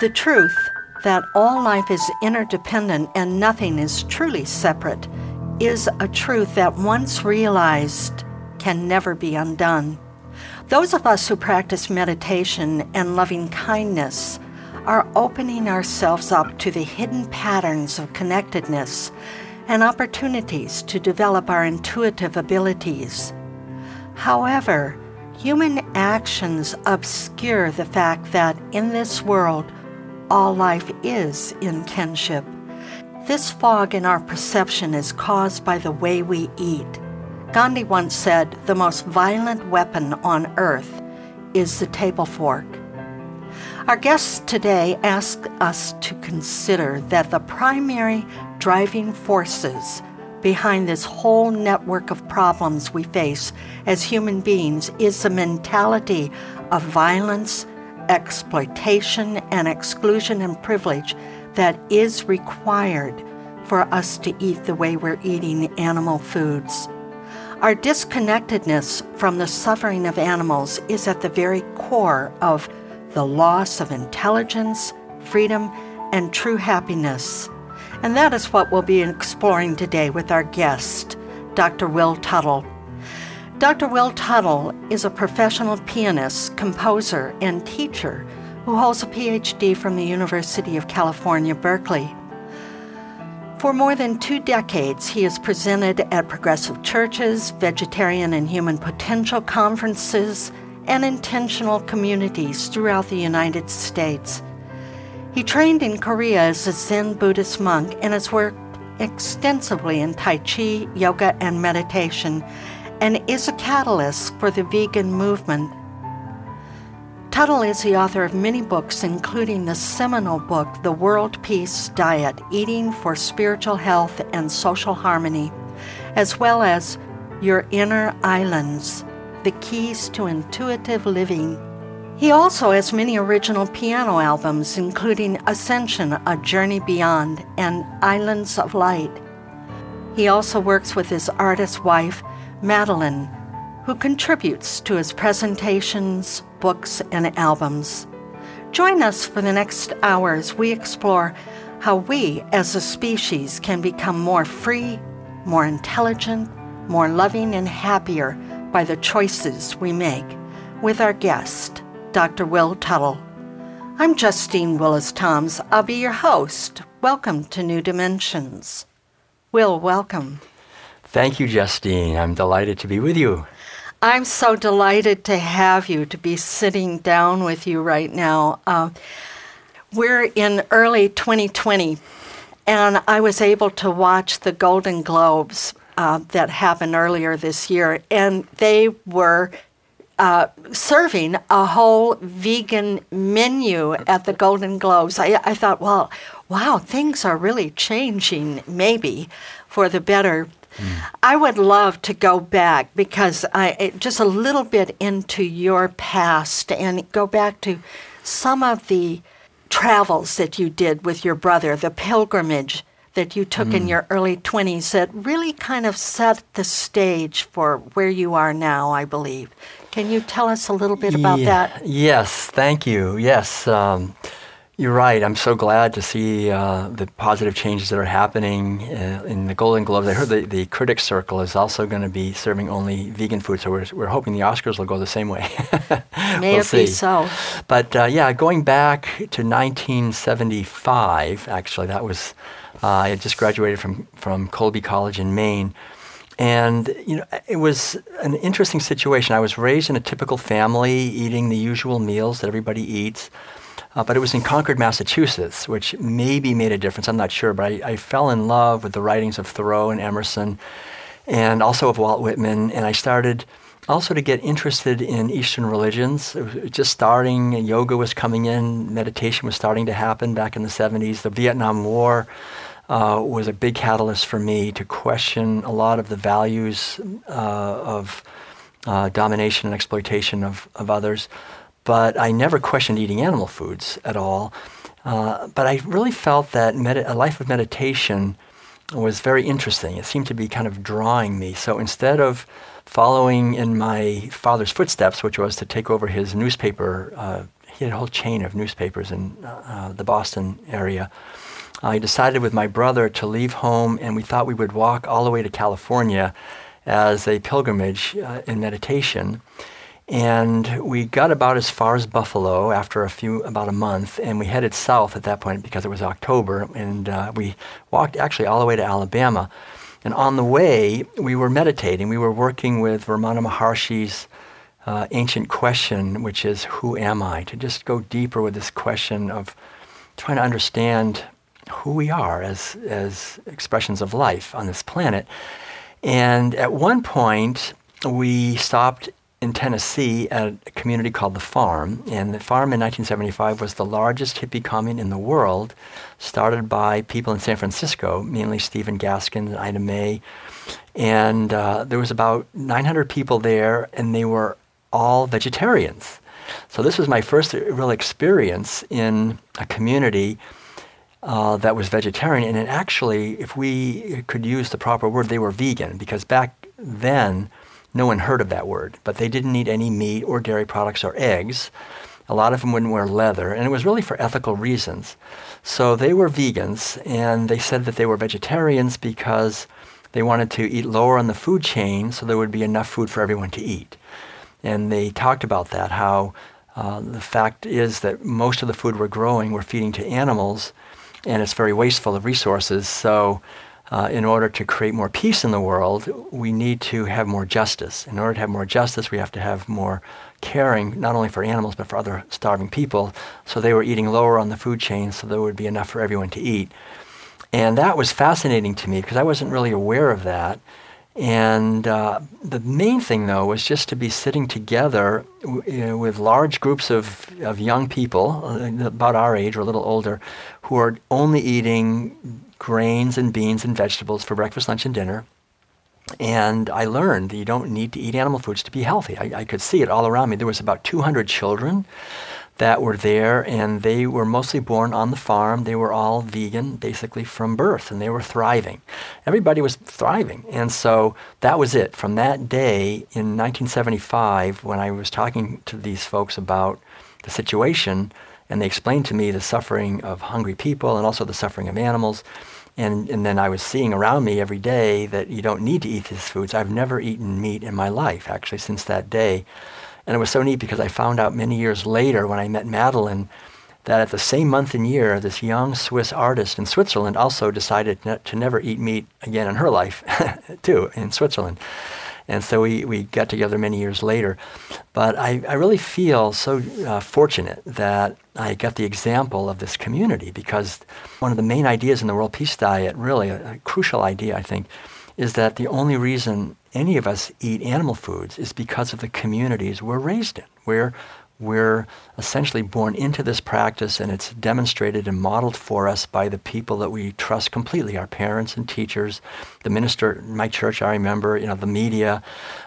The truth that all life is interdependent and nothing is truly separate is a truth that once realized can never be undone. Those of us who practice meditation and loving kindness are opening ourselves up to the hidden patterns of connectedness and opportunities to develop our intuitive abilities. However, human actions obscure the fact that in this world, all life is in kinship. This fog in our perception is caused by the way we eat. Gandhi once said, The most violent weapon on earth is the table fork. Our guests today ask us to consider that the primary driving forces behind this whole network of problems we face as human beings is the mentality of violence exploitation and exclusion and privilege that is required for us to eat the way we're eating animal foods. Our disconnectedness from the suffering of animals is at the very core of the loss of intelligence, freedom, and true happiness. And that is what we'll be exploring today with our guest, Dr. Will Tuttle. Dr. Will Tuttle is a professional pianist, composer, and teacher who holds a PhD from the University of California, Berkeley. For more than two decades, he has presented at progressive churches, vegetarian and human potential conferences, and intentional communities throughout the United States. He trained in Korea as a Zen Buddhist monk and has worked extensively in Tai Chi, yoga, and meditation and is a catalyst for the vegan movement. Tuttle is the author of many books, including the seminal book, The World Peace Diet Eating for Spiritual Health and Social Harmony, as well as Your Inner Islands The Keys to Intuitive Living. He also has many original piano albums, including Ascension, A Journey Beyond, and Islands of Light. He also works with his artist wife, Madeline, who contributes to his presentations, books, and albums. Join us for the next hours. We explore how we as a species can become more free, more intelligent, more loving, and happier by the choices we make with our guest, Dr. Will Tuttle. I'm Justine Willis Toms. I'll be your host. Welcome to New Dimensions. Will, welcome. Thank you, Justine. I'm delighted to be with you. I'm so delighted to have you, to be sitting down with you right now. Uh, we're in early 2020, and I was able to watch the Golden Globes uh, that happened earlier this year, and they were uh, serving a whole vegan menu at the Golden Globes. I, I thought, well, wow, things are really changing, maybe for the better I would love to go back because I just a little bit into your past and go back to some of the travels that you did with your brother, the pilgrimage that you took mm. in your early 20s that really kind of set the stage for where you are now, I believe. Can you tell us a little bit about yeah, that? Yes, thank you. Yes. Um, You're right. I'm so glad to see uh, the positive changes that are happening uh, in the Golden Globes. I heard the, the Critics Circle is also going to be serving only vegan food, so we're, we're hoping the Oscars will go the same way. May we'll it see. be so. But uh, yeah, going back to 1975, actually, that was, uh, I had just graduated from, from Colby College in Maine. And you know, it was an interesting situation. I was raised in a typical family, eating the usual meals that everybody eats. Uh, but it was in Concord, Massachusetts, which maybe made a difference. I'm not sure, but I, I, fell in love with the writings of Thoreau and Emerson, and also of Walt Whitman. And I started also to get interested in Eastern religions. Just starting, yoga was coming in, meditation was starting to happen back in the 70s. The Vietnam War uh, was a big catalyst for me to question a lot of the values uh, of uh, domination and exploitation of, of others but I never questioned eating animal foods at all. Uh, but I really felt that med- a life of meditation was very interesting. It seemed to be kind of drawing me. So instead of following in my father's footsteps, which was to take over his newspaper, uh, he had a whole chain of newspapers in uh, the Boston area. I decided with my brother to leave home, and we thought we would walk all the way to California as a pilgrimage uh, in meditation. And we got about as far as Buffalo after a few, about a month, and we headed south at that point because it was October, and uh, we walked actually all the way to Alabama. And on the way, we were meditating. We were working with Ramana Maharshi's uh, ancient question, which is, Who am I? To just go deeper with this question of trying to understand who we are as, as expressions of life on this planet. And at one point, we stopped in Tennessee at a community called The Farm. And The Farm in 1975 was the largest hippie commune in the world, started by people in San Francisco, mainly Stephen Gaskin and Ina May. And uh, there was about 900 people there, and they were all vegetarians. So this was my first real experience in a community uh, that was vegetarian. And actually, if we could use the proper word, they were vegan, because back then, no one heard of that word, but they didn't eat any meat or dairy products or eggs. A lot of them wouldn't wear leather, and it was really for ethical reasons. So they were vegans, and they said that they were vegetarians because they wanted to eat lower on the food chain so there would be enough food for everyone to eat. And they talked about that, how uh, the fact is that most of the food we're growing, we're feeding to animals, and it's very wasteful of resources. So uh, in order to create more peace in the world, we need to have more justice. In order to have more justice, we have to have more caring, not only for animals, but for other starving people. So they were eating lower on the food chain so there would be enough for everyone to eat. And that was fascinating to me because I wasn't really aware of that. And uh, the main thing, though, was just to be sitting together w- with large groups of, of young people, uh, about our age or a little older, who are only eating grains and beans and vegetables for breakfast, lunch, and dinner. And I learned that you don't need to eat animal foods to be healthy. I, I, could see it all around me. There was about 200 children that were there, and they were mostly born on the farm. They were all vegan, basically from birth, and they were thriving. Everybody was thriving. And so that was it. From that day in 1975, when I was talking to these folks about the situation, and they explained to me the suffering of hungry people and also the suffering of animals. And, and then I was seeing around me every day that you don't need to eat these foods. I've never eaten meat in my life, actually, since that day. And it was so neat because I found out many years later when I met Madeline that at the same month and year, this young Swiss artist in Switzerland also decided to never eat meat again in her life, too, in Switzerland. And so we, we got together many years later. But I, I really feel so uh, fortunate that I got the example of this community because one of the main ideas in the World Peace Diet, really a, a crucial idea, I think, is that the only reason any of us eat animal foods is because of the communities we're raised in. We're we're essentially born into this practice and it's demonstrated and modeled for us by the people that we trust completely our parents and teachers the minister in my church i remember you know the media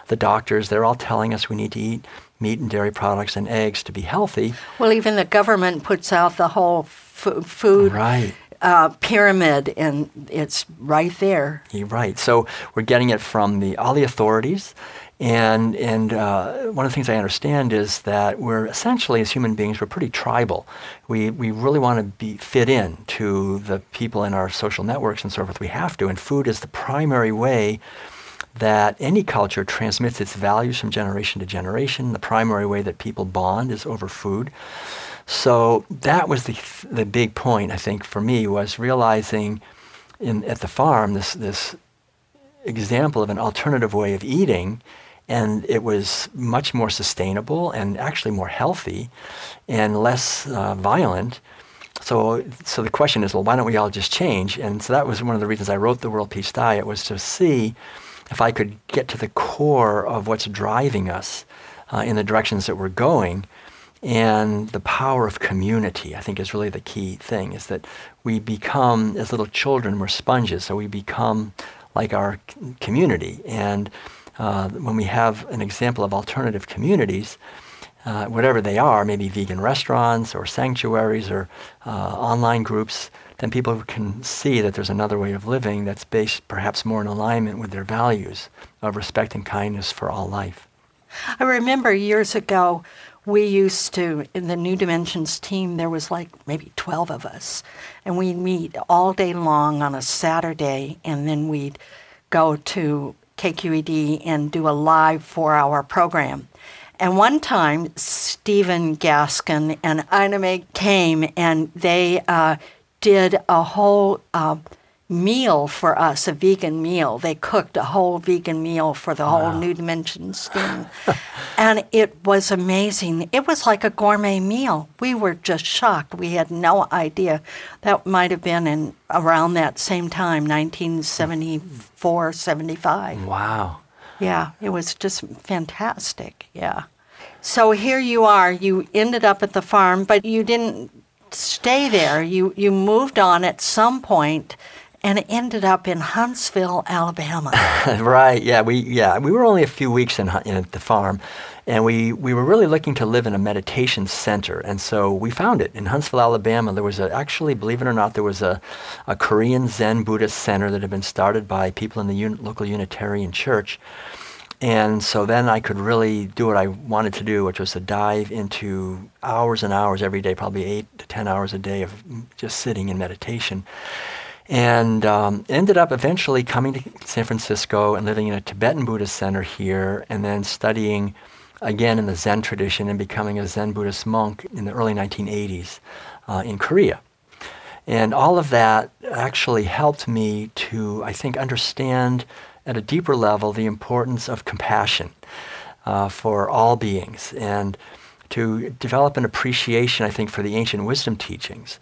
the doctors they're all telling us we need to eat meat and dairy products and eggs to be healthy well even the government puts out the whole f- food right uh, pyramid, and it's right there. You're right. So we're getting it from the all the authorities, and and uh, one of the things I understand is that we're essentially as human beings we're pretty tribal. We we really want to be fit in to the people in our social networks and so forth. We have to, and food is the primary way that any culture transmits its values from generation to generation. The primary way that people bond is over food. So that was the the big point I think for me was realizing in at the farm this this example of an alternative way of eating and it was much more sustainable and actually more healthy and less uh, violent. So, so the question is, well, why don't we all just change? And so that was one of the reasons I wrote the World Peace Diet was to see if I could get to the core of what's driving us uh, in the directions that we're going. And the power of community, I think, is really the key thing. Is that we become, as little children, we're sponges, so we become like our community. And uh, when we have an example of alternative communities, uh, whatever they are, maybe vegan restaurants or sanctuaries or uh, online groups, then people can see that there's another way of living that's based perhaps more in alignment with their values of respect and kindness for all life. I remember years ago, we used to, in the New Dimensions team, there was like maybe 12 of us, and we'd meet all day long on a Saturday, and then we'd go to KQED and do a live four hour program. And one time, Stephen Gaskin and Ina May came and they uh, did a whole uh, meal for us, a vegan meal. They cooked a whole vegan meal for the wow. whole New Dimensions team. and it was amazing. It was like a gourmet meal. We were just shocked. We had no idea. That might have been in around that same time, 1974, 75. Wow. Yeah, it was just fantastic. Yeah. So here you are. You ended up at the farm, but you didn't stay there. You you moved on at some point and it ended up in Huntsville, Alabama. right. Yeah. We yeah we were only a few weeks in, in at the farm, and we we were really looking to live in a meditation center, and so we found it in Huntsville, Alabama. There was a, actually, believe it or not, there was a, a Korean Zen Buddhist center that had been started by people in the un- local Unitarian Church. And so then I could really do what I wanted to do, which was to dive into hours and hours every day, probably eight to 10 hours a day of just sitting in meditation and um, ended up eventually coming to San Francisco and living in a Tibetan Buddhist center here, and then studying again in the Zen tradition and becoming a Zen Buddhist monk in the early 1980s uh, in Korea. And all of that actually helped me to, I think, understand at a deeper level the importance of compassion uh, for all beings and to develop an appreciation, I think, for the ancient wisdom teachings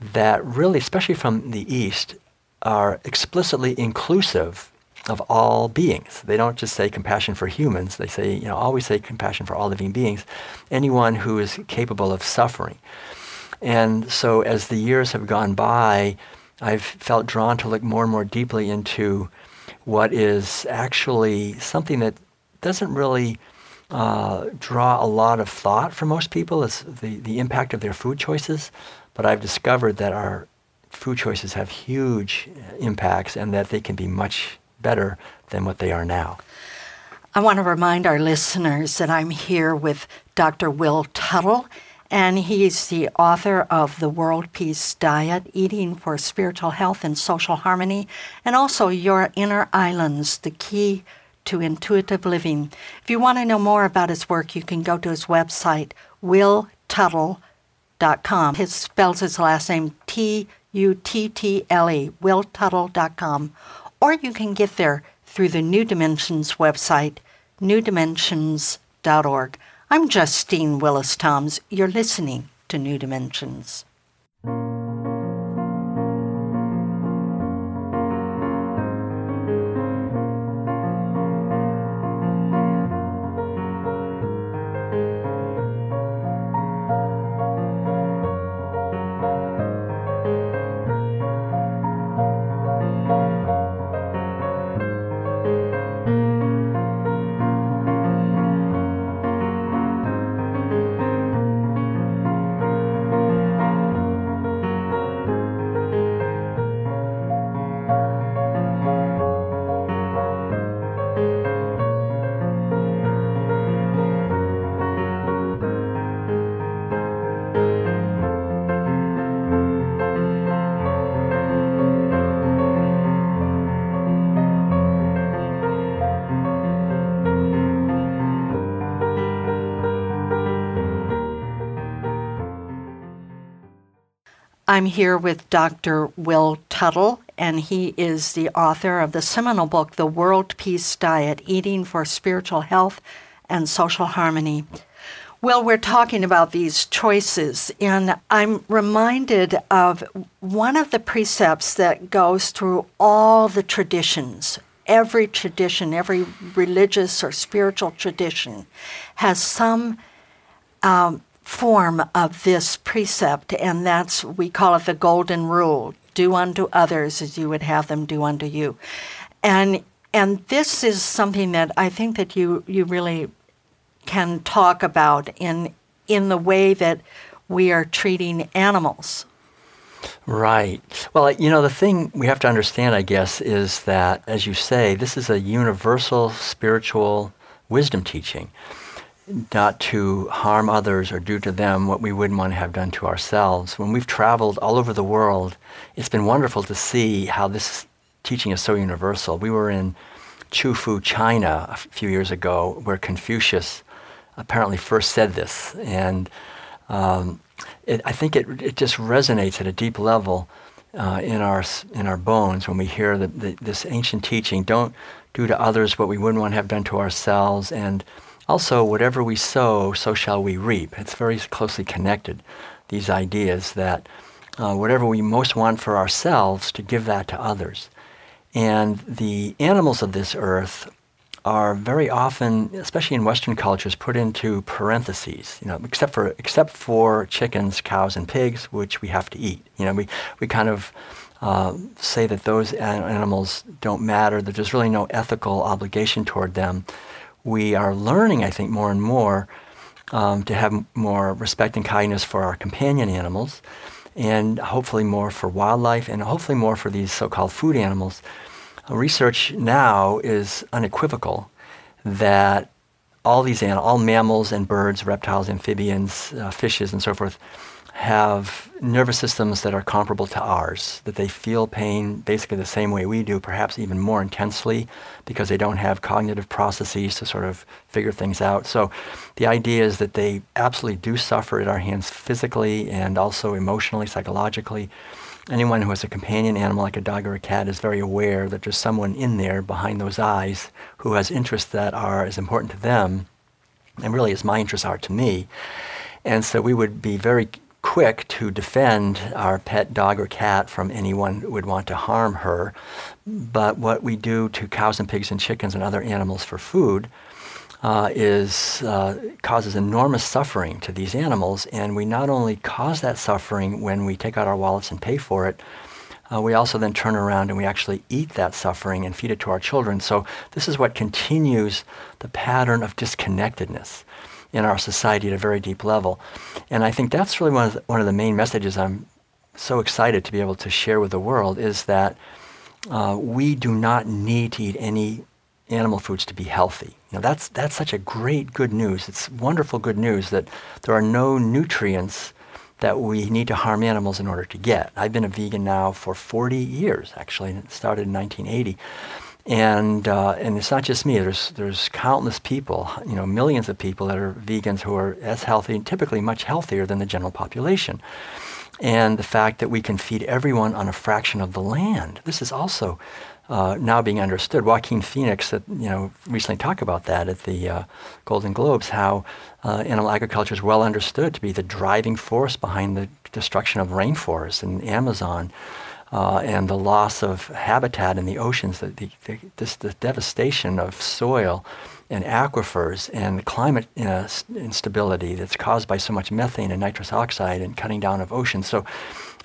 that really, especially from the East, are explicitly inclusive of all beings. They don't just say compassion for humans, they say, you know, always say compassion for all living beings, anyone who is capable of suffering. And so as the years have gone by, I've felt drawn to look more and more deeply into what is actually something that doesn't really uh, draw a lot of thought for most people is the, the impact of their food choices. But I've discovered that our food choices have huge impacts and that they can be much better than what they are now. I want to remind our listeners that I'm here with Dr. Will Tuttle, and he's the author of The World Peace Diet Eating for Spiritual Health and Social Harmony, and also Your Inner Islands The Key to Intuitive Living. If you want to know more about his work, you can go to his website, willtuttle.com com. His spells his last name T U T T L E, willtuttle.com. Or you can get there through the New Dimensions website, newdimensions.org. I'm Justine Willis Toms. You're listening to New Dimensions. I'm here with Dr. Will Tuttle, and he is the author of the seminal book, The World Peace Diet Eating for Spiritual Health and Social Harmony. Well, we're talking about these choices, and I'm reminded of one of the precepts that goes through all the traditions. Every tradition, every religious or spiritual tradition has some um, form of this precept, and that's, we call it the golden rule do unto others as you would have them do unto you. And and this is something that I think that you, you really can talk about in in the way that we are treating animals. Right. Well, you know, the thing we have to understand, I guess, is that, as you say, this is a universal spiritual wisdom teaching not to harm others or do to them what we wouldn't want to have done to ourselves. When we've traveled all over the world, it's been wonderful to see how this teaching is so universal. We were in Qufu, China, a few years ago, where Confucius apparently first said this. And um, it, I think it, it just resonates at a deep level uh, in, our, in our bones when we hear the, the, this ancient teaching don't do to others what we wouldn't want to have done to ourselves. And also, whatever we sow, so shall we reap. It's very closely connected, these ideas that uh, whatever we most want for ourselves, to give that to others. And the animals of this earth are very often, especially in Western cultures, put into parentheses. You know, except for except for chickens, cows, and pigs, which we have to eat. You know, we we kind of uh, say that those animals don't matter. That there's really no ethical obligation toward them we are learning, I think, more and more um, to have more respect and kindness for our companion animals, and hopefully more for wildlife, and hopefully more for these so-called food animals. Research now is unequivocal that all these animals, all mammals and birds, reptiles, amphibians, uh, fishes, and so forth, have nervous systems that are comparable to ours, that they feel pain basically the same way we do, perhaps even more intensely, because they don't have cognitive processes to sort of figure things out. So the idea is that they absolutely do suffer at our hands physically and also emotionally, psychologically. Anyone who has a companion animal like a dog or a cat is very aware that there's someone in there behind those eyes who has interests that are as important to them and really as my interests are to me. And so we would be very quick to defend our pet dog or cat from anyone who would want to harm her. But what we do to cows and pigs and chickens and other animals for food uh, is uh, causes enormous suffering to these animals, and we not only cause that suffering when we take out our wallets and pay for it. Uh, we also then turn around and we actually eat that suffering and feed it to our children. So, this is what continues the pattern of disconnectedness in our society at a very deep level. And I think that's really one of the, one of the main messages I'm so excited to be able to share with the world is that uh, we do not need to eat any animal foods to be healthy. You know, that's, that's such a great good news. It's wonderful good news that there are no nutrients that we need to harm animals in order to get. I've been a vegan now for 40 years, actually, and it started in 1980 and uh, and it's not just me. There's there's countless people, you know, millions of people that are vegans who are as healthy and typically much healthier than the general population. And the fact that we can feed everyone on a fraction of the land. This is also uh, now being understood. Joaquin Phoenix, that you know, recently talked about that at the uh, Golden Globes. How uh, animal agriculture is well understood to be the driving force behind the destruction of rainforests in Amazon uh, and the loss of habitat in the oceans, the, the, the, this, the devastation of soil and aquifers and the climate uh, instability that's caused by so much methane and nitrous oxide and cutting down of oceans. So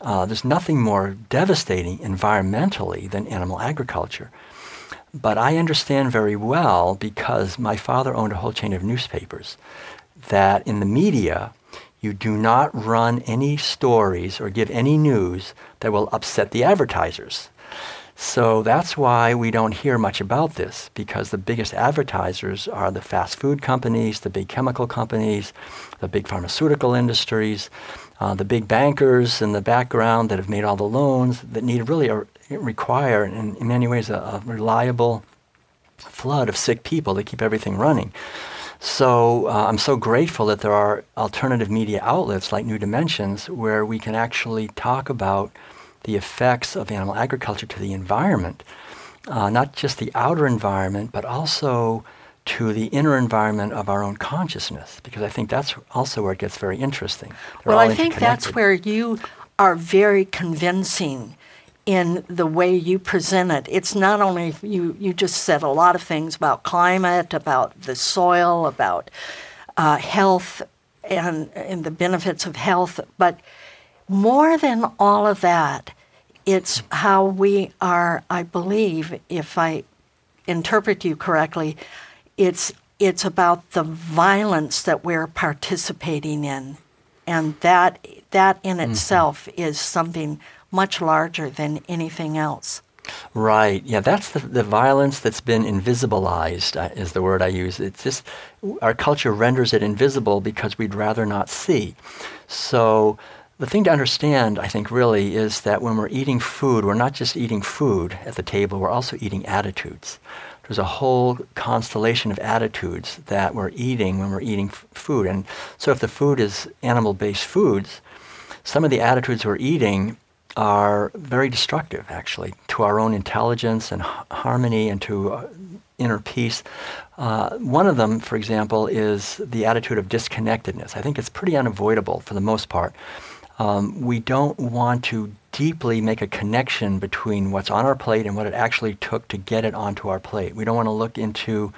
uh, there's nothing more devastating environmentally than animal agriculture. But I understand very well because my father owned a whole chain of newspapers that in the media, you do not run any stories or give any news that will upset the advertisers. So that's why we don't hear much about this, because the biggest advertisers are the fast food companies, the big chemical companies, the big pharmaceutical industries, uh, the big bankers in the background that have made all the loans that need really a, require, in, in many ways, a, a reliable flood of sick people to keep everything running. So uh, I'm so grateful that there are alternative media outlets like New Dimensions where we can actually talk about the effects of animal agriculture to the environment, uh, not just the outer environment, but also to the inner environment of our own consciousness, because I think that's also where it gets very interesting. They're well, I think that's where you are very convincing in the way you present it. It's not only you, you just said a lot of things about climate, about the soil, about uh, health and, and the benefits of health, but more than all of that, it's how we are, I believe, if I interpret you correctly, it's it's about the violence that we're participating in. And that that in mm-hmm. itself is something much larger than anything else. Right. Yeah, that's the, the violence that's been invisibilized, uh, is the word I use. It's just our culture renders it invisible because we'd rather not see. So, the thing to understand, I think, really, is that when we're eating food, we're not just eating food at the table, we're also eating attitudes. There's a whole constellation of attitudes that we're eating when we're eating f- food. And so, if the food is animal based foods, some of the attitudes we're eating are very destructive, actually, to our own intelligence and h- harmony and to uh, inner peace. Uh, one of them, for example, is the attitude of disconnectedness. I think it's pretty unavoidable for the most part. Um, we don't want to deeply make a connection between what's on our plate and what it actually took to get it onto our plate. We don't want to look into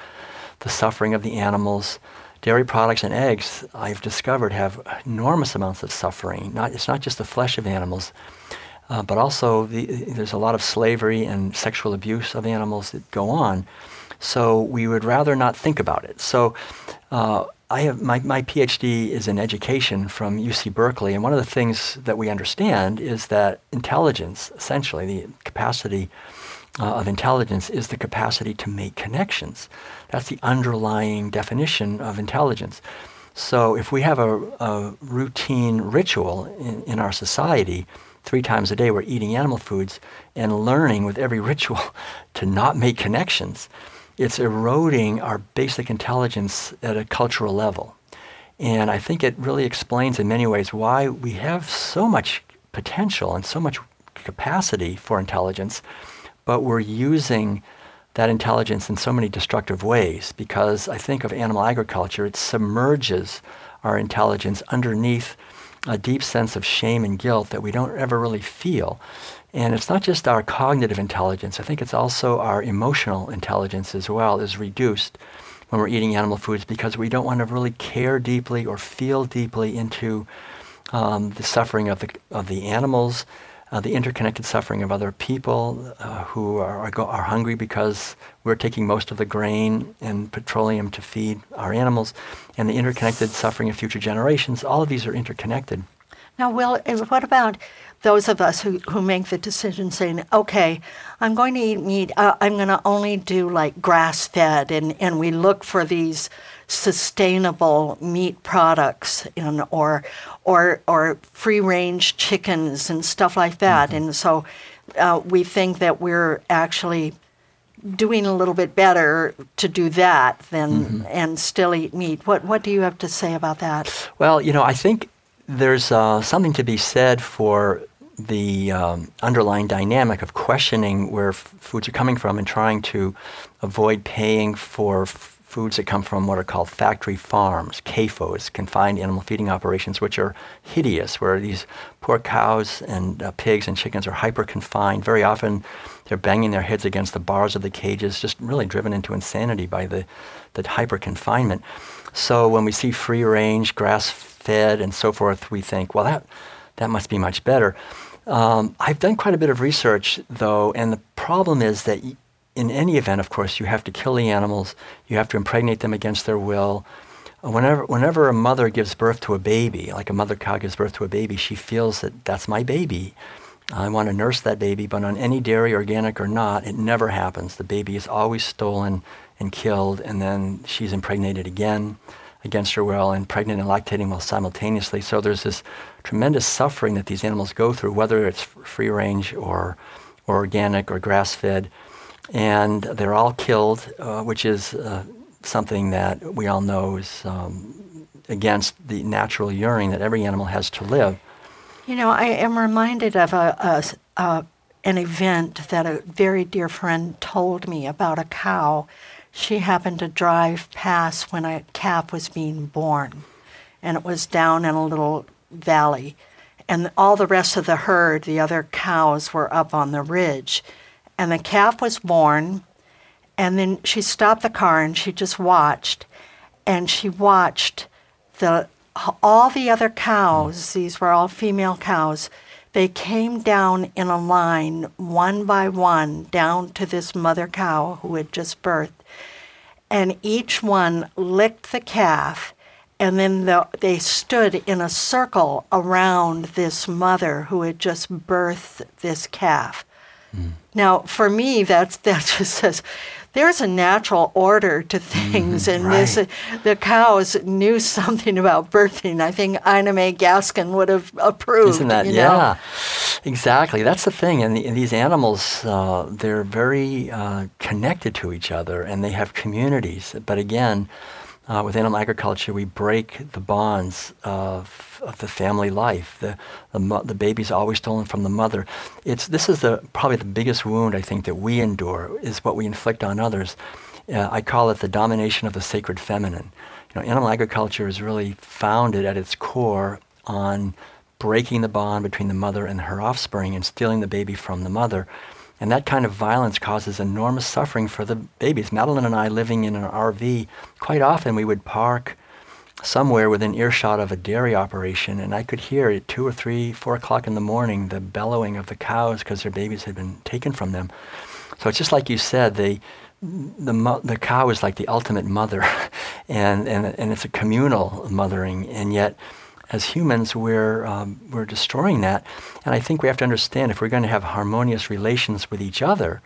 the suffering of the animals. Dairy products and eggs, I've discovered, have enormous amounts of suffering. Not, it's not just the flesh of animals, uh, but also the, there's a lot of slavery and sexual abuse of animals that go on. So we would rather not think about it. So uh, I have my, my PhD is in education from UC Berkeley, and one of the things that we understand is that intelligence, essentially the capacity uh, of intelligence, is the capacity to make connections. That's the underlying definition of intelligence. So if we have a, a routine ritual in, in our society, three times a day we're eating animal foods and learning with every ritual to not make connections, it's eroding our basic intelligence at a cultural level. And I think it really explains in many ways why we have so much potential and so much capacity for intelligence, but we're using that intelligence in so many destructive ways because I think of animal agriculture, it submerges our intelligence underneath a deep sense of shame and guilt that we don't ever really feel. And it's not just our cognitive intelligence, I think it's also our emotional intelligence as well is reduced when we're eating animal foods because we don't want to really care deeply or feel deeply into um, the suffering of the, of the animals, uh, the interconnected suffering of other people uh, who are, are, go- are, hungry because we're taking most of the grain and petroleum to feed our animals, and the interconnected suffering of future generations. All of these are interconnected. Now, Will, what about those of us who, who make the decision saying, okay, I'm going to eat meat, uh, I'm going to only do like grass fed, and, and we look for these sustainable meat products in, or, or, or free range chickens and stuff like that. Mm-hmm. And so uh, we think that we're actually doing a little bit better to do that than mm-hmm. and still eat meat. What what do you have to say about that? Well, you know, I think there's uh, something to be said for the um, underlying dynamic of questioning where f- foods are coming from and trying to avoid paying for f- foods that come from what are called factory farms, CAFOs, confined animal feeding operations, which are hideous, where these poor cows and uh, pigs and chickens are hyper confined. Very often they're banging their heads against the bars of the cages, just really driven into insanity by the, the hyper confinement. So when we see free range, grass fed, and so forth, we think, well, that, that must be much better. Um, I've done quite a bit of research, though, and the problem is that in any event, of course, you have to kill the animals, you have to impregnate them against their will. Uh, whenever, whenever a mother gives birth to a baby, like a mother cow gives birth to a baby, she feels that that's my baby. I want to nurse that baby, but on any dairy, organic or not, it never happens. The baby is always stolen and killed, and then she's impregnated again against her will and pregnant and lactating while simultaneously. So there's this tremendous suffering that these animals go through, whether it's free range or, or organic or grass fed and they're all killed, uh, which is uh, something that we all know is um, against the natural yearning that every animal has to live. You know, I am reminded of a, a, a an event that a very dear friend told me about a cow. She happened to drive past when a calf was being born, and it was down in a little valley. And all the rest of the herd, the other cows, were up on the ridge. And the calf was born, and then she stopped the car and she just watched. And she watched the all the other cows, these were all female cows, they came down in a line, one by one, down to this mother cow who had just birthed. And each one licked the calf, and then the, they stood in a circle around this mother who had just birthed this calf. Mm. Now, for me, that's, that just says there's a natural order to mm-hmm. things, mm, and right. this the cows knew something about birthing. I think Ina May Gaskin would have approved. Isn't that yeah? Know? Exactly. That's the thing. And, the, and these animals, uh, they're very uh, connected to each other, and they have communities. But again. Uh, with animal agriculture, we break the bonds of, of the family life. The, the, mo- the baby's always stolen from the mother. It's, this is the, probably the biggest wound I think that we endure is what we inflict on others. Uh, I call it the domination of the sacred feminine. You know, animal agriculture is really founded at its core on breaking the bond between the mother and her offspring and stealing the baby from the mother. And that kind of violence causes enormous suffering for the babies. Madeline and I, living in an RV, quite often we would park somewhere within earshot of a dairy operation, and I could hear at two or three, four o'clock in the morning the bellowing of the cows because their babies had been taken from them. So it's just like you said, they, the, the cow is like the ultimate mother, and, and, and it's a communal mothering, and yet as humans, we're, um, we're destroying that. And I think we have to understand if we're going to have harmonious relations with each other,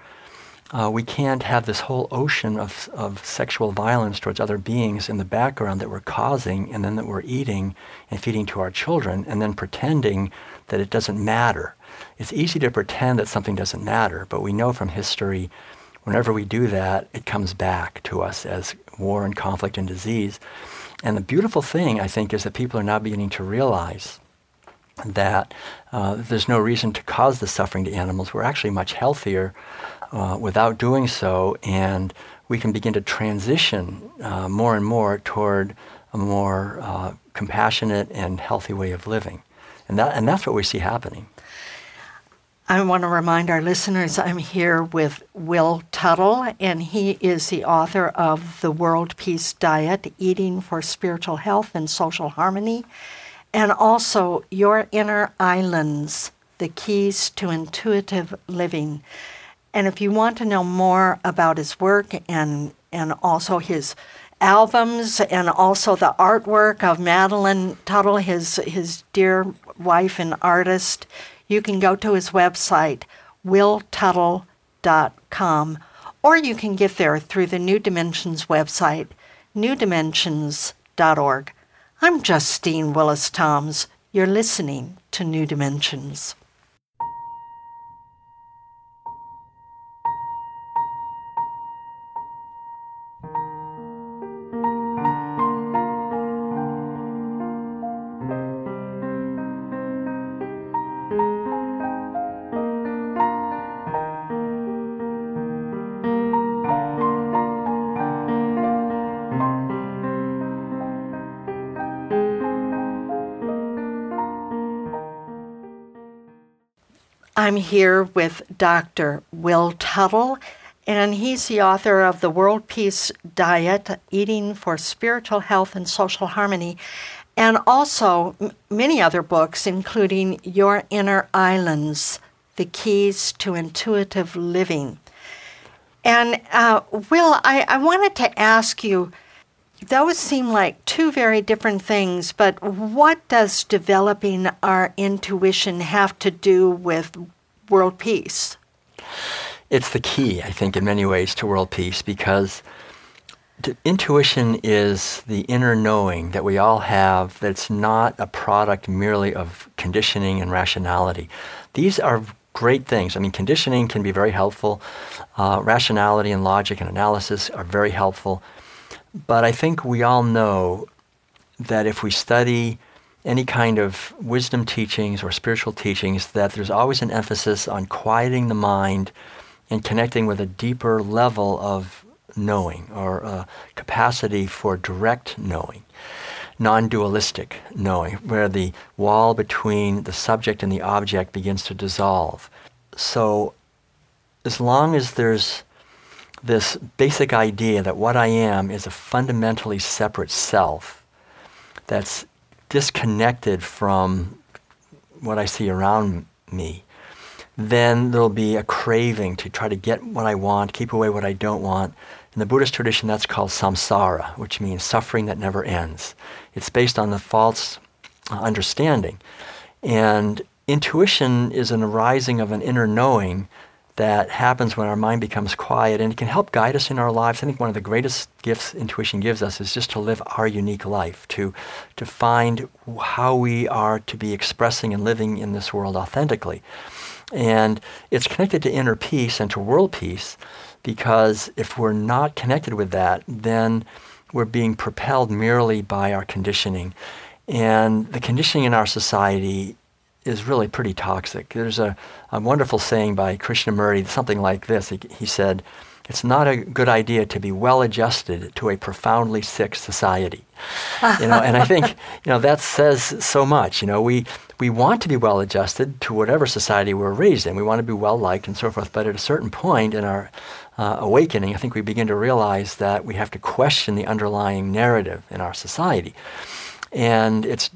uh, we can't have this whole ocean of, of sexual violence towards other beings in the background that we're causing and then that we're eating and feeding to our children and then pretending that it doesn't matter. It's easy to pretend that something doesn't matter, but we know from history whenever we do that, it comes back to us as war and conflict and disease. And the beautiful thing, I think, is that people are now beginning to realize that uh, there's no reason to cause the suffering to animals. We're actually much healthier uh, without doing so, and we can begin to transition uh, more and more toward a more uh, compassionate and healthy way of living. And, that, and that's what we see happening. I want to remind our listeners I'm here with Will Tuttle, and he is the author of The World Peace Diet Eating for Spiritual Health and Social Harmony, and also Your Inner Islands The Keys to Intuitive Living. And if you want to know more about his work and, and also his albums and also the artwork of Madeline Tuttle, his, his dear wife and artist, you can go to his website, willtuttle.com, or you can get there through the New Dimensions website, newdimensions.org. I'm Justine Willis Toms. You're listening to New Dimensions. I'm here with Dr. Will Tuttle, and he's the author of The World Peace Diet Eating for Spiritual Health and Social Harmony, and also m- many other books, including Your Inner Islands The Keys to Intuitive Living. And uh, Will, I, I wanted to ask you those seem like two very different things, but what does developing our intuition have to do with world peace? It's the key, I think, in many ways to world peace because t- intuition is the inner knowing that we all have that's not a product merely of conditioning and rationality. These are great things. I mean, conditioning can be very helpful, uh, rationality and logic and analysis are very helpful. But I think we all know that if we study any kind of wisdom teachings or spiritual teachings, that there's always an emphasis on quieting the mind and connecting with a deeper level of knowing or a capacity for direct knowing, non dualistic knowing, where the wall between the subject and the object begins to dissolve. So, as long as there's this basic idea that what I am is a fundamentally separate self that's disconnected from what I see around me, then there'll be a craving to try to get what I want, keep away what I don't want. In the Buddhist tradition, that's called samsara, which means suffering that never ends. It's based on the false uh, understanding. And intuition is an arising of an inner knowing that happens when our mind becomes quiet and it can help guide us in our lives. I think one of the greatest gifts intuition gives us is just to live our unique life, to, to find how we are to be expressing and living in this world authentically. And it's connected to inner peace and to world peace because if we're not connected with that, then we're being propelled merely by our conditioning. And the conditioning in our society is really pretty toxic. There's a, a wonderful saying by Krishnamurti, something like this. He, he said, it's not a good idea to be well adjusted to a profoundly sick society. you know, and I think you know that says so much. You know, we we want to be well adjusted to whatever society we're raised in. We want to be well liked and so forth. But at a certain point in our uh, awakening, I think we begin to realize that we have to question the underlying narrative in our society, and it's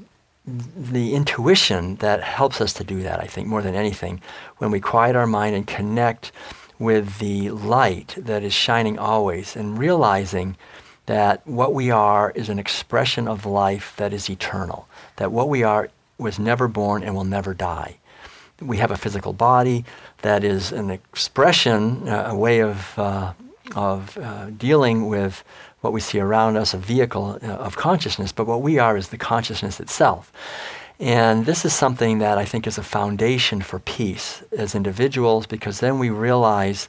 the intuition that helps us to do that, I think, more than anything, when we quiet our mind and connect with the light that is shining always and realizing that what we are is an expression of life that is eternal, that what we are was never born and will never die. We have a physical body that is an expression, uh, a way of, uh, of uh, dealing with what we see around us, a vehicle uh, of consciousness, but what we are is the consciousness itself. And this is something that I think is a foundation for peace as individuals because then we realize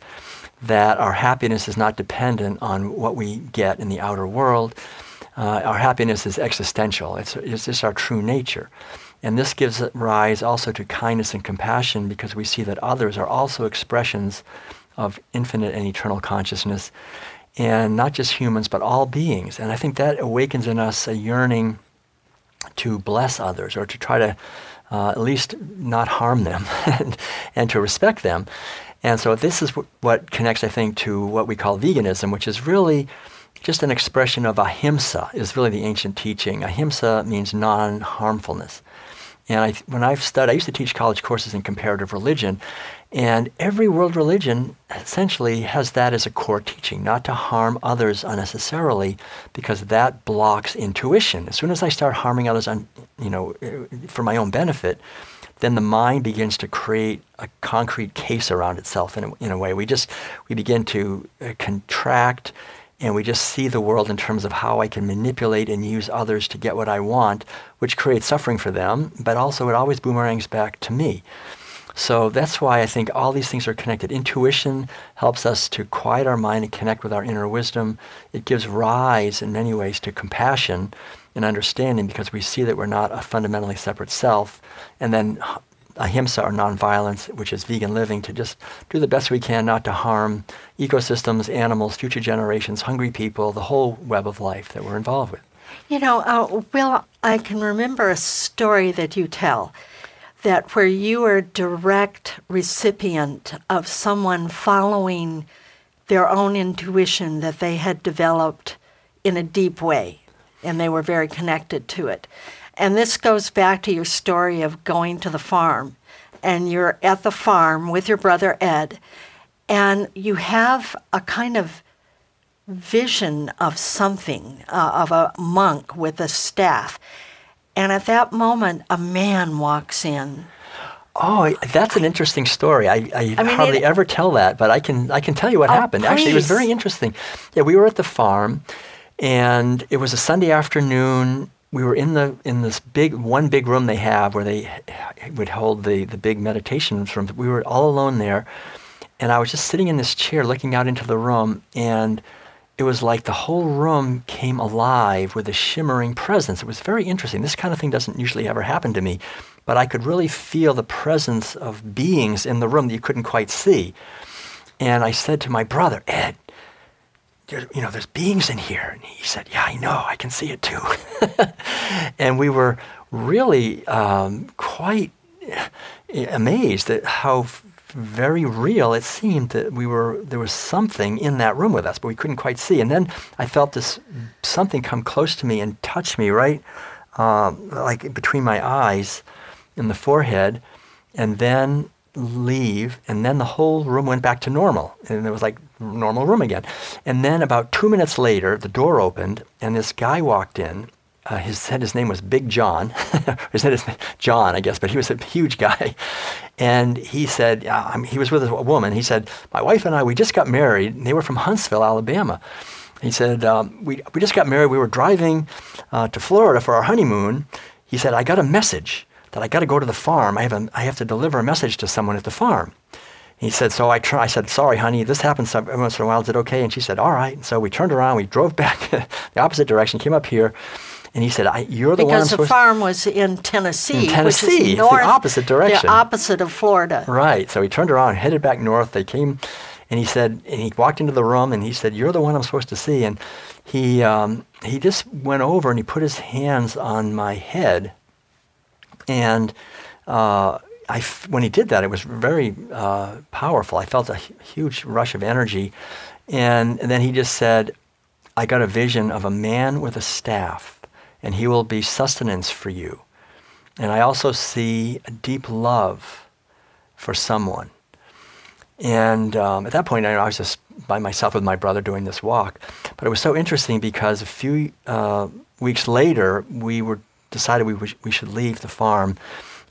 that our happiness is not dependent on what we get in the outer world. Uh, our happiness is existential, it's, it's just our true nature. And this gives rise also to kindness and compassion because we see that others are also expressions of infinite and eternal consciousness and not just humans, but all beings. And I think that awakens in us a yearning to bless others or to try to uh, at least not harm them and, and, to respect them. And so this is w- what connects, I think, to what we call veganism, which is really just an expression of ahimsa, is really the ancient teaching. Ahimsa means non harmfulness. And I, when I've studied, I used to teach college courses in comparative religion, and every world religion essentially has that as a core teaching, not to harm others unnecessarily, because that blocks intuition. As soon as I start harming others, un, you know, for my own benefit, then the mind begins to create a concrete case around itself in a, in a way. We just we begin to uh, contract and we just see the world in terms of how I can manipulate and use others to get what I want, which creates suffering for them, but also it always boomerangs back to me. So that's why I think all these things are connected. Intuition helps us to quiet our mind and connect with our inner wisdom. It gives rise, in many ways, to compassion and understanding because we see that we're not a fundamentally separate self. And then ahimsa or nonviolence, which is vegan living, to just do the best we can not to harm ecosystems, animals, future generations, hungry people, the whole web of life that we're involved with. You know, uh, Will, I can remember a story that you tell that where you are direct recipient of someone following their own intuition that they had developed in a deep way and they were very connected to it. And this goes back to your story of going to the farm. And you're at the farm with your brother Ed, and you have a kind of vision of something, uh, of a monk with a staff. And at that moment, a man walks in. Oh, that's an interesting story. I, I, I mean, hardly it, ever tell that, but I can I can tell you what oh, happened. Please. Actually, it was very interesting. Yeah, we were at the farm, and it was a Sunday afternoon, we were in the in this big one big room they have where they would hold the the big meditation rooms. We were all alone there, and I was just sitting in this chair looking out into the room, and it was like the whole room came alive with a shimmering presence. It was very interesting. This kind of thing doesn't usually ever happen to me, but I could really feel the presence of beings in the room that you couldn't quite see. And I said to my brother, Ed, you know, there's beings in here. And he said, Yeah, I know, I can see it too. and we were really um, quite amazed at how very real. It seemed that we were there was something in that room with us but we couldn't quite see. And then i felt this something come close to me and touch me right um, like between my eyes in the forehead and then leave and then the whole room went back to normal and it was like normal room again. And then about two minutes later the door opened and this guy walked in uh, his said his name was Big John. he said his name, John, I guess, but he was a huge guy. And he said uh, he was with a woman. He said, "My wife and I, we just got married. They were from Huntsville, Alabama." He said, um, we, "We just got married. We were driving uh, to Florida for our honeymoon." He said, "I got a message that I got to go to the farm. I have a, I have to deliver a message to someone at the farm." He said, so I, try, I said, sorry, honey, this happens every once in a while. Is it okay? And she said, all right. And so we turned around, we drove back the opposite direction, came up here, and he said, "You're the because one." Because the farm was in Tennessee, in Tennessee, north, the opposite direction, the opposite of Florida. Right. So he turned around, headed back north. They came, and he said, and he walked into the room, and he said, "You're the one I'm supposed to see." And he um, he just went over and he put his hands on my head, and. Uh, I when he did that, it was very uh, powerful. I felt a huge rush of energy. And, and then he just said, I got a vision of a man with a staff and he will be sustenance for you. And I also see a deep love for someone. And um, at that point, I was just by myself with my brother doing this walk. But it was so interesting because a few uh, weeks later, we were decided we, w- we should leave the farm.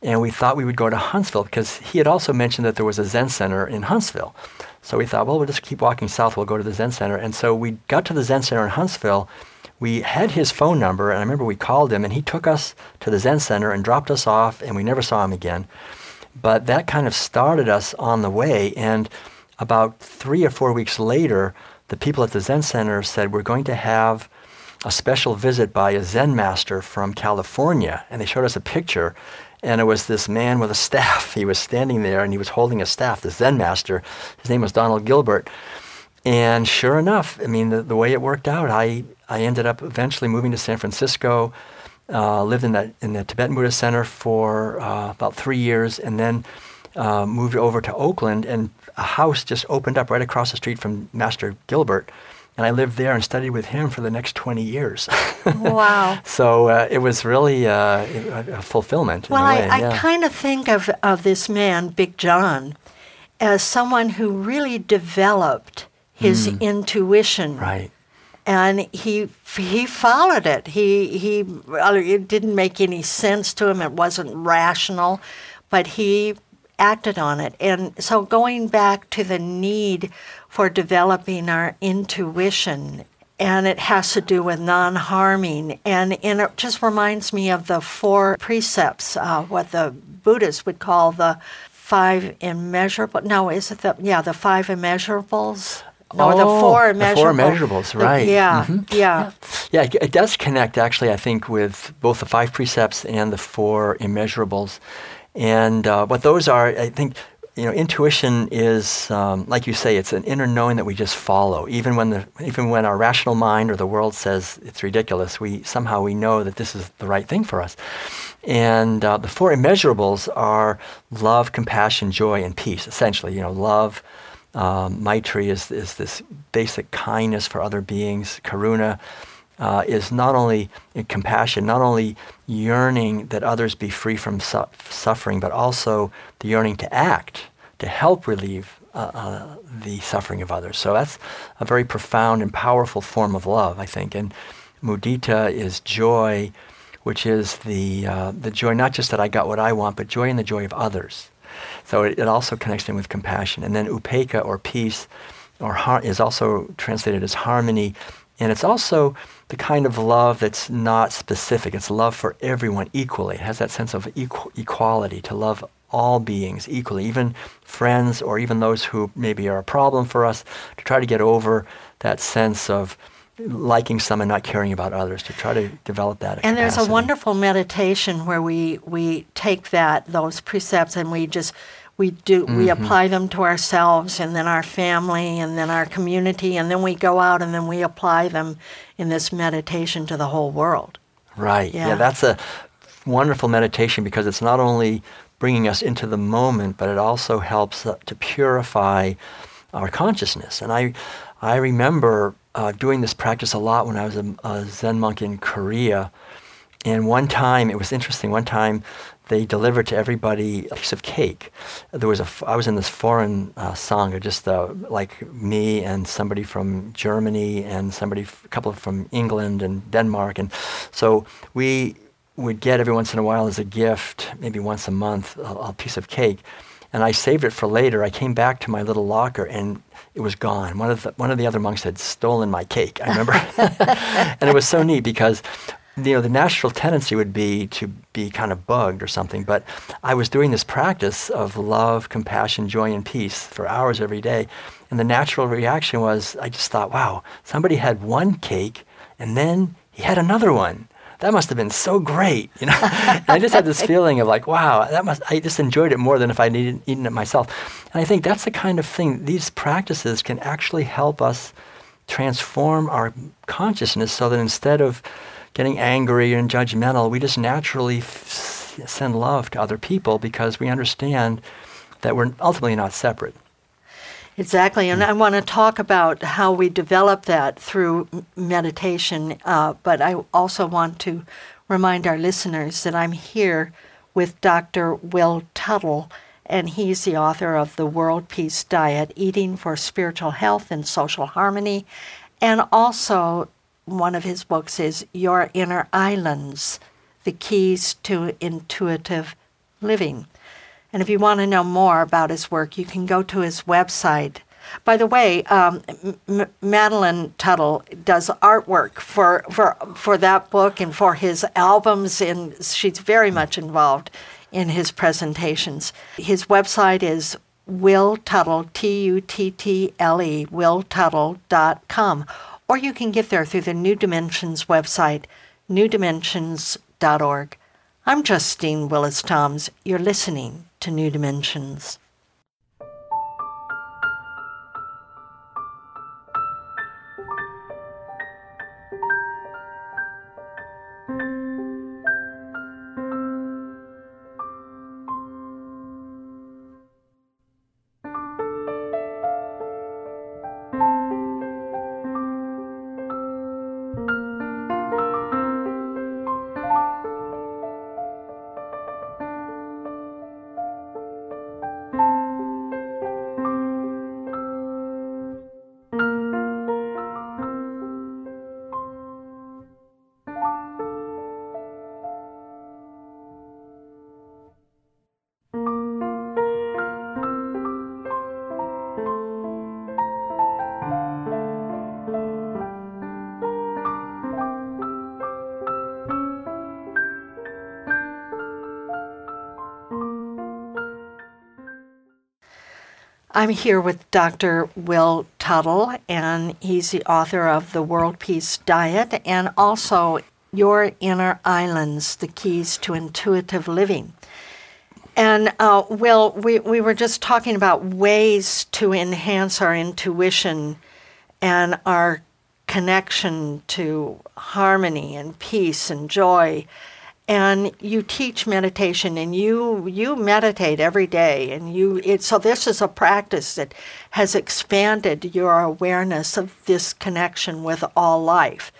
And we thought we would go to Huntsville because he had also mentioned that there was a Zen center in Huntsville. So we thought, well, we'll just keep walking south. We'll go to the Zen center. And so we got to the Zen center in Huntsville we had his phone number, and I remember we called him, and he took us to the Zen Center and dropped us off, and we never saw him again. But that kind of started us on the way, and about three or four weeks later, the people at the Zen Center said, We're going to have a special visit by a Zen master from California. And they showed us a picture, and it was this man with a staff. He was standing there, and he was holding a staff, the Zen master. His name was Donald Gilbert. And sure enough, I mean, the, the way it worked out, I, I ended up eventually moving to San Francisco, uh, lived in, that, in the Tibetan Buddhist Center for uh, about three years, and then uh, moved over to Oakland, and a house just opened up right across the street from Master Gilbert. And I lived there and studied with him for the next 20 years. wow. So uh, it was really uh, a, fulfillment. Well, I, I yeah. kind of think of, of this man, Big John, as someone who really developed his mm. intuition. Right. And he he followed it. He he it didn't make any sense to him. It wasn't rational, but he acted on it. And so going back to the need for developing our intuition and it has to do with non-harming and, and it just reminds me of the four precepts uh, what the buddhists would call the five immeasurable no is it the yeah the five immeasurables no, oh, the four immeasurables. The four immeasurables, right. The, yeah, mm-hmm. yeah. Yeah, it, it does connect, actually, I think, with both the five precepts and the four immeasurables. And uh, what those are, I think, you know, intuition is, um, like you say, it's an inner knowing that we just follow. Even when the, even when our rational mind or the world says it's ridiculous, we somehow we know that this is the right thing for us. And uh, the four immeasurables are love, compassion, joy, and peace. Essentially, you know, love, um, Maitri is, is this basic kindness for other beings. Karuna uh, is not only compassion, not only yearning that others be free from su- suffering, but also the yearning to act, to help relieve uh, uh, the suffering of others. So that's a very profound and powerful form of love, I think. And mudita is joy, which is the, uh, the joy not just that I got what I want, but joy in the joy of others. So it, it also connects in with compassion. And then upekkha or peace or har- is also translated as harmony. And it's also the kind of love that's not specific. It's love for everyone equally. It has that sense of equal, equality, to love all beings equally, even friends or even those who maybe are a problem for us, to try to get over that sense of liking some and not caring about others to try to develop that and capacity. there's a wonderful meditation where we we take that those precepts and we just we do mm-hmm. we apply them to ourselves and then our family and then our community and then we go out and then we apply them in this meditation to the whole world right yeah, yeah that's a wonderful meditation because it's not only bringing us into the moment but it also helps uh, to purify our consciousness and i i remember uh, doing this practice a lot when I was a, a, Zen monk in Korea. And one time, it was interesting. One time, they delivered to everybody a piece of cake. There was a. I was in this foreign uh, sangha, just uh, like me and somebody from Germany and somebody, a couple from England and Denmark, and so we would get every once in a while as a gift, maybe once a month, a, a piece of cake and I saved it for later. I came back to my little locker and it was gone. One of the, one of the other monks had stolen my cake. I remember, and it was so neat because you know the natural tendency would be to be kind of bugged or something. But I was doing this practice of love, compassion, joy, and peace for hours every day, and the natural reaction was I just thought, wow, somebody had one cake and then he had another one that must have been so great, you know. and I just had this feeling of like, wow, that must. I just enjoyed it more than if I'd eaten, eaten it myself. And I think that's the kind of thing these practices can actually help us transform our consciousness, so that instead of getting angry and judgmental, we just naturally f- send love to other people because we understand that we're ultimately not separate. Exactly, and I want to talk about how we develop that through meditation. Uh, but I also want to remind our listeners that I'm here with Dr. Will Tuttle, and he's the author of The World Peace Diet Eating for Spiritual Health and Social Harmony. And also, one of his books is Your Inner Islands The Keys to Intuitive Living. And if you want to know more about his work, you can go to his website. By the way, um, M- Madeline Tuttle does artwork for, for, for that book and for his albums, and she's very much involved in his presentations. His website is Will Tuttle, T U T T L E, willtuttle.com. Or you can get there through the New Dimensions website, newdimensions.org. I'm Justine Willis Toms. You're listening to New Dimensions. I'm here with Dr. Will Tuttle, and he's the author of The World Peace Diet and also Your Inner Islands The Keys to Intuitive Living. And uh, Will, we, we were just talking about ways to enhance our intuition and our connection to harmony and peace and joy and you teach meditation and you you meditate every day and you it, so this is a practice that has expanded your awareness of this connection with all life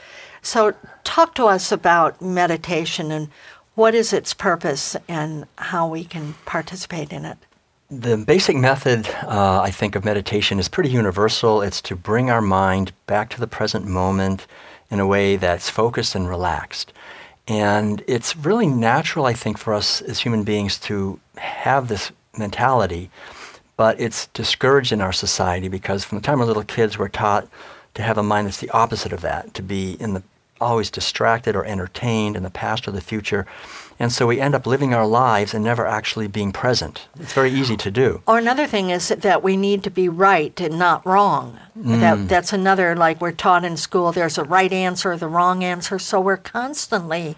so talk to us about meditation and what is its purpose and how we can participate in it the basic method, uh, I think, of meditation is pretty universal. It's to bring our mind back to the present moment in a way that's focused and relaxed. And it's really natural, I think, for us as human beings to have this mentality, but it's discouraged in our society because from the time we're little kids, we're taught to have a mind that's the opposite of that, to be in the always distracted or entertained in the past or the future. And so we end up living our lives and never actually being present. It's very easy to do. Or another thing is that we need to be right and not wrong. Mm. That, that's another, like we're taught in school, there's a right answer, the wrong answer. So we're constantly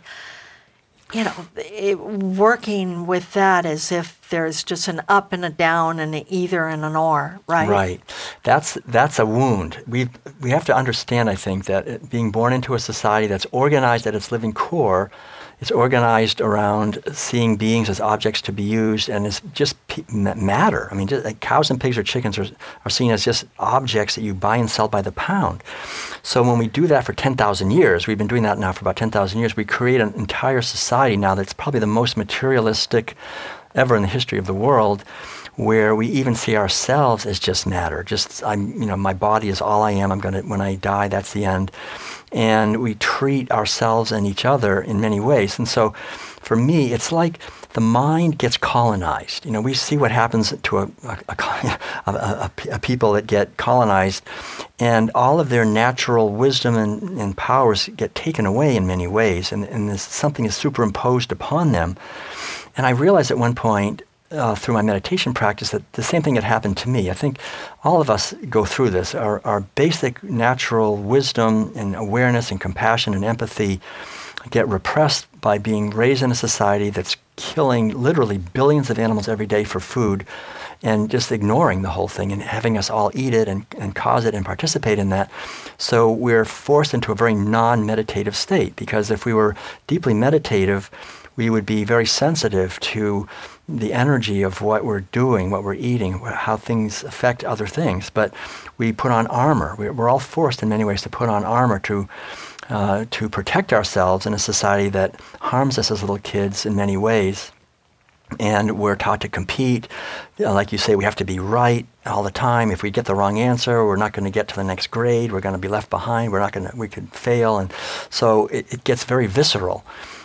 you know, it, working with that as if there's just an up and a down and an either and an or, right? Right. That's that's a wound. We we have to understand, I think, that being born into a society that's organized at its living core it's organized around seeing beings as objects to be used, and it's just matter. I mean, just, like cows and pigs or chickens are, are seen as just objects that you buy and sell by the pound. So when we do that for 10,000 years, we've been doing that now for about 10,000 years, we create an entire society now that's probably the most materialistic ever in the history of the world where we even see ourselves as just matter. Just I'm, you know, my body is all I am. I'm gonna when I die, that's the end and we treat ourselves and each other in many ways. And so for me, it's like the mind gets colonized. You know, we see what happens to a, a, a, a, people that get colonized, and all of their natural wisdom and, and powers get taken away in many ways, and, and something is superimposed upon them. And I realized at one point uh, through my meditation practice that the same thing had happened to me. I think all of us go through this. Our, our basic natural wisdom and awareness and compassion and empathy get repressed by being raised in a society that's killing literally billions of animals every day for food and just ignoring the whole thing and having us all eat it and, and cause it and participate in that. So we're forced into a very non meditative state because if we were deeply meditative, we would be very sensitive to the energy of what we're doing, what we're eating, how things affect other things. But we put on armor. We're all forced in many ways to put on armor to uh, to protect ourselves in a society that harms us as little kids in many ways. And we're taught to compete. Uh, like you say, we have to be right all the time. If we get the wrong answer, we're not going to get to the next grade. We're going to be left behind. We're not going to, we could fail. And so it, it gets very visceral,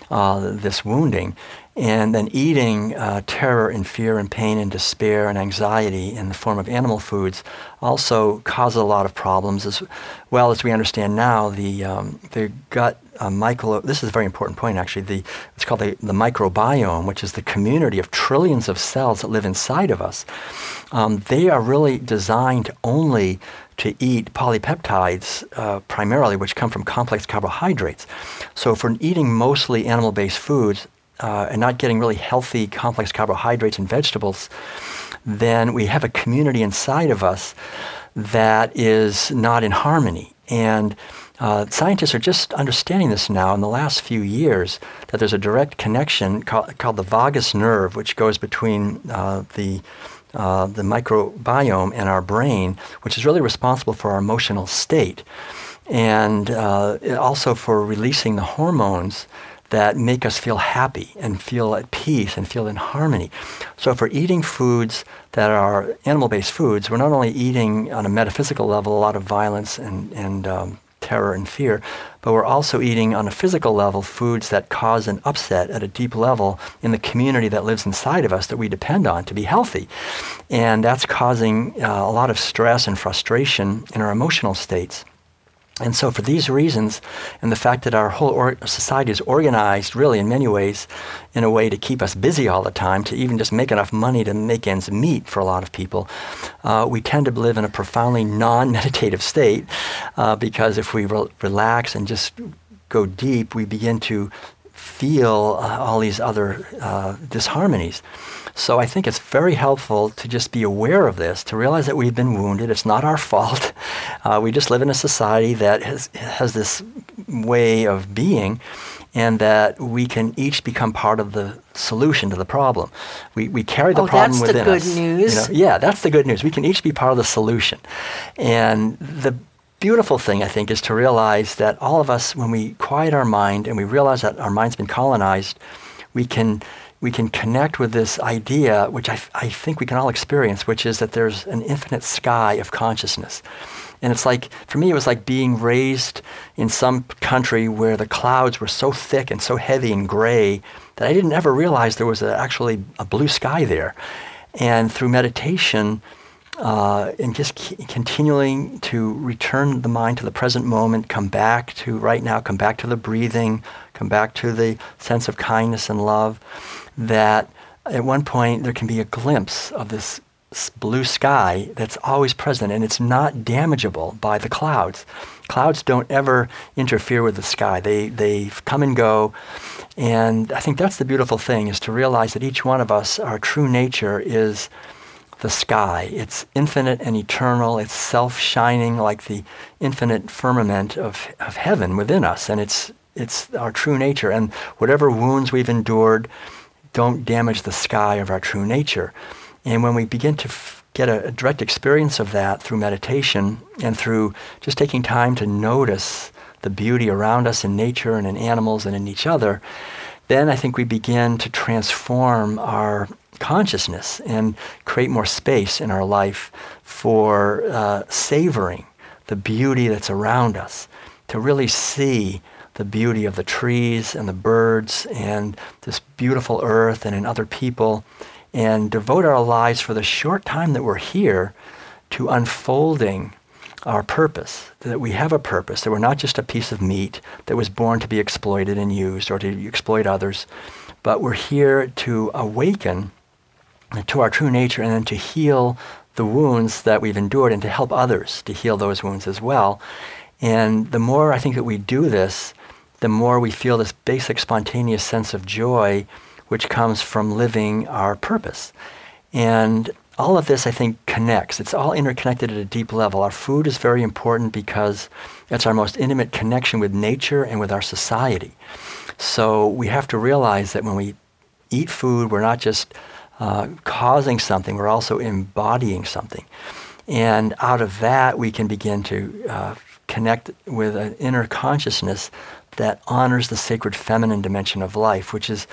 uh, this wounding and then eating uh, terror and fear and pain and despair and anxiety in the form of animal foods also causes a lot of problems as well as we understand now the, um, the gut uh, micro this is a very important point actually the, it's called the, the microbiome which is the community of trillions of cells that live inside of us um, they are really designed only to eat polypeptides uh, primarily, which come from complex carbohydrates. So, if we're eating mostly animal based foods, uh, and not getting really healthy, complex carbohydrates and vegetables, then we have a community inside of us that is not in harmony. And uh, scientists are just understanding this now in the last few years that there's a direct connection called, called the vagus nerve, which goes between uh, the uh, the microbiome and our brain, which is really responsible for our emotional state, and uh, also for releasing the hormones that make us feel happy and feel at peace and feel in harmony. So if we're eating foods that are animal-based foods, we're not only eating on a metaphysical level a lot of violence and, and um, terror and fear, but we're also eating on a physical level foods that cause an upset at a deep level in the community that lives inside of us that we depend on to be healthy. And that's causing uh, a lot of stress and frustration in our emotional states. And so, for these reasons, and the fact that our whole or- society is organized, really, in many ways, in a way to keep us busy all the time, to even just make enough money to make ends meet for a lot of people, uh, we tend to live in a profoundly non meditative state uh, because if we re- relax and just go deep, we begin to feel uh, all these other uh, disharmonies. So I think it's very helpful to just be aware of this, to realize that we've been wounded. It's not our fault. Uh, we just live in a society that has, has this way of being, and that we can each become part of the solution to the problem. We, we carry the oh, problem within us. That's the good news. You know? Yeah, that's the good news. We can each be part of the solution. And the beautiful thing, I think, is to realize that all of us, when we quiet our mind and we realize that our mind's been colonized, we can we can connect with this idea, which I, I think we can all experience, which is that there's an infinite sky of consciousness. And it's like, for me, it was like being raised in some country where the clouds were so thick and so heavy and gray that I didn't ever realize there was a, actually a blue sky there. And through meditation, uh, and just c- continuing to return the mind to the present moment, come back to right now, come back to the breathing, come back to the sense of kindness and love, that at one point there can be a glimpse of this blue sky that's always present and it's not damageable by the clouds. Clouds don't ever interfere with the sky. They, they come and go. And I think that's the beautiful thing is to realize that each one of us, our true nature is the sky. It's infinite and eternal. It's self shining like the infinite firmament of, of heaven within us. And it's, it's our true nature. And whatever wounds we've endured don't damage the sky of our true nature. And when we begin to f- get a, a, direct experience of that through meditation and through just taking time to notice the beauty around us in nature and in animals and in each other, then I think we begin to transform our consciousness and create more space in our life for uh, savoring the beauty that's around us, to really see the beauty of the trees and the birds and this beautiful earth and in other people, and devote our lives for the short time that we're here to unfolding our purpose, that we have a purpose, that we're not just a piece of meat that was born to be exploited and used or to exploit others, but we're here to awaken to our true nature and then to heal the wounds that we've endured and to help others to heal those wounds as well. And the more I think that we do this, the more we feel this basic spontaneous sense of joy which comes from living our purpose. And all of this, I think, connects. It's all interconnected at a deep level. Our food is very important because it's our most intimate connection with nature and with our society. So we have to realize that when we eat food, we're not just uh, causing something, we're also embodying something. And out of that, we can begin to uh, connect with an inner consciousness that honors the sacred feminine dimension of life, which is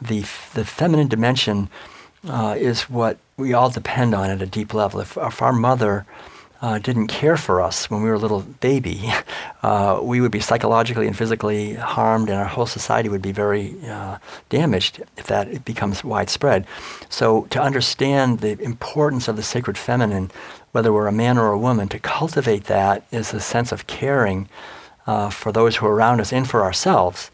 the, the feminine dimension uh, is what we all depend on at a deep level. If, if our mother uh, didn't care for us when we were a little baby, uh, we would be psychologically and physically harmed, and our whole society would be very uh, damaged if that becomes widespread. So, to understand the importance of the sacred feminine, whether we're a man or a woman, to cultivate that is a sense of caring uh, for those who are around us and for ourselves.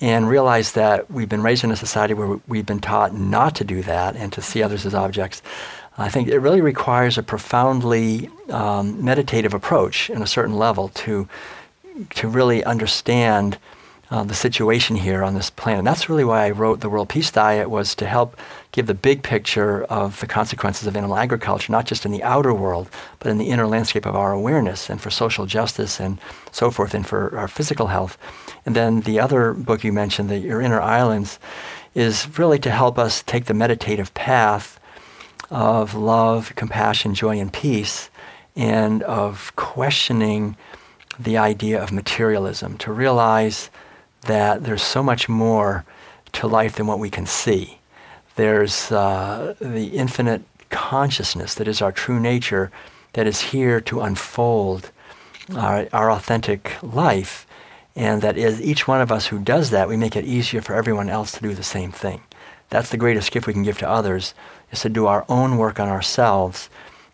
And realize that we've been raised in a society where we've been taught not to do that and to see others as objects. I think it really requires a profoundly um, meditative approach in a certain level to to really understand uh, the situation here on this planet. That's really why I wrote the World Peace Diet was to help give the big picture of the consequences of animal agriculture, not just in the outer world, but in the inner landscape of our awareness and for social justice and so forth and for our physical health. And then the other book you mentioned, the Your Inner Islands, is really to help us take the meditative path of love, compassion, joy, and peace, and of questioning the idea of materialism, to realize that there's so much more to life than what we can see. There's uh, the infinite consciousness that is our true nature that is here to unfold our, our authentic life. And that is each one of us who does that, we make it easier for everyone else to do the same thing. That's the greatest gift we can give to others is to do our own work on ourselves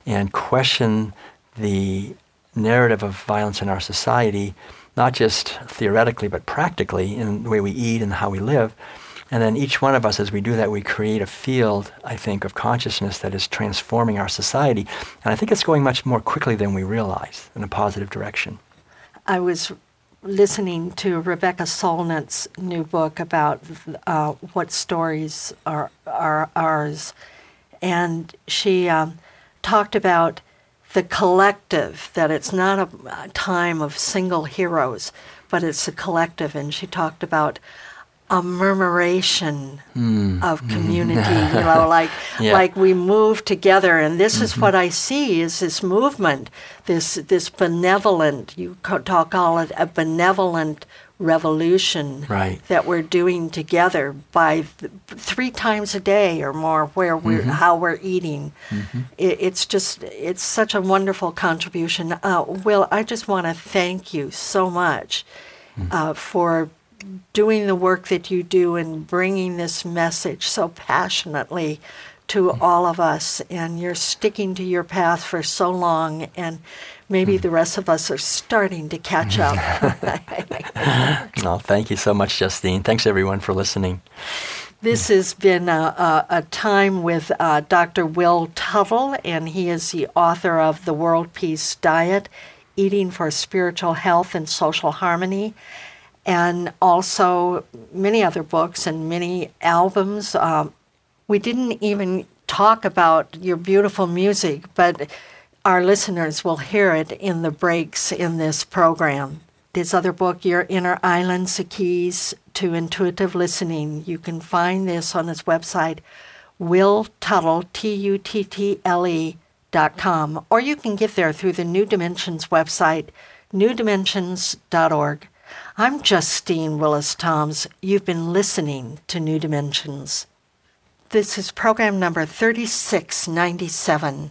and question the narrative of violence in our society, not just theoretically, but practically in the way we eat and how we live. And then each one of us, as we do that, we create a field, I think, of consciousness that is transforming our society. And I think it's going much more quickly than we realize in a positive direction. I was listening to Rebecca Solnit's new book about uh, what stories are, are ours and she um, talked about the collective, that it's not a time of single heroes, but it's a collective. And she talked about a murmuration mm. of community, mm. you know, like yeah. like we move together. And this mm-hmm. is what I see is this movement, this this benevolent. You talk call it a benevolent revolution right. that we're doing together by th- three times a day or more where we're mm-hmm. how we're eating mm-hmm. it, it's just it's such a wonderful contribution uh, will i just want to thank you so much mm-hmm. uh, for doing the work that you do and bringing this message so passionately to all of us, and you're sticking to your path for so long, and maybe the rest of us are starting to catch up. well, thank you so much, Justine. Thanks, everyone, for listening. This has been a, a, a time with uh, Dr. Will Tuttle, and he is the author of The World Peace Diet Eating for Spiritual Health and Social Harmony, and also many other books and many albums. Um, we didn't even talk about your beautiful music, but our listeners will hear it in the breaks in this program. This other book, Your Inner Islands, the Keys to Intuitive Listening, you can find this on his website, Will Tuttle, T U T T L E dot com, or you can get there through the New Dimensions website, newdimensions.org. I'm Justine Willis Toms. You've been listening to New Dimensions. This is program number 3697.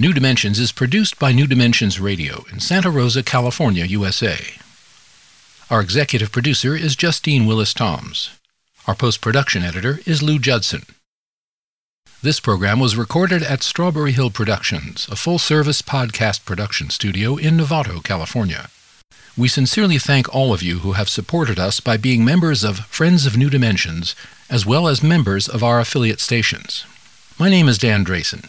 New Dimensions is produced by New Dimensions Radio in Santa Rosa, California, USA. Our executive producer is Justine Willis Toms. Our post production editor is Lou Judson. This program was recorded at Strawberry Hill Productions, a full service podcast production studio in Novato, California. We sincerely thank all of you who have supported us by being members of Friends of New Dimensions, as well as members of our affiliate stations. My name is Dan Drayson.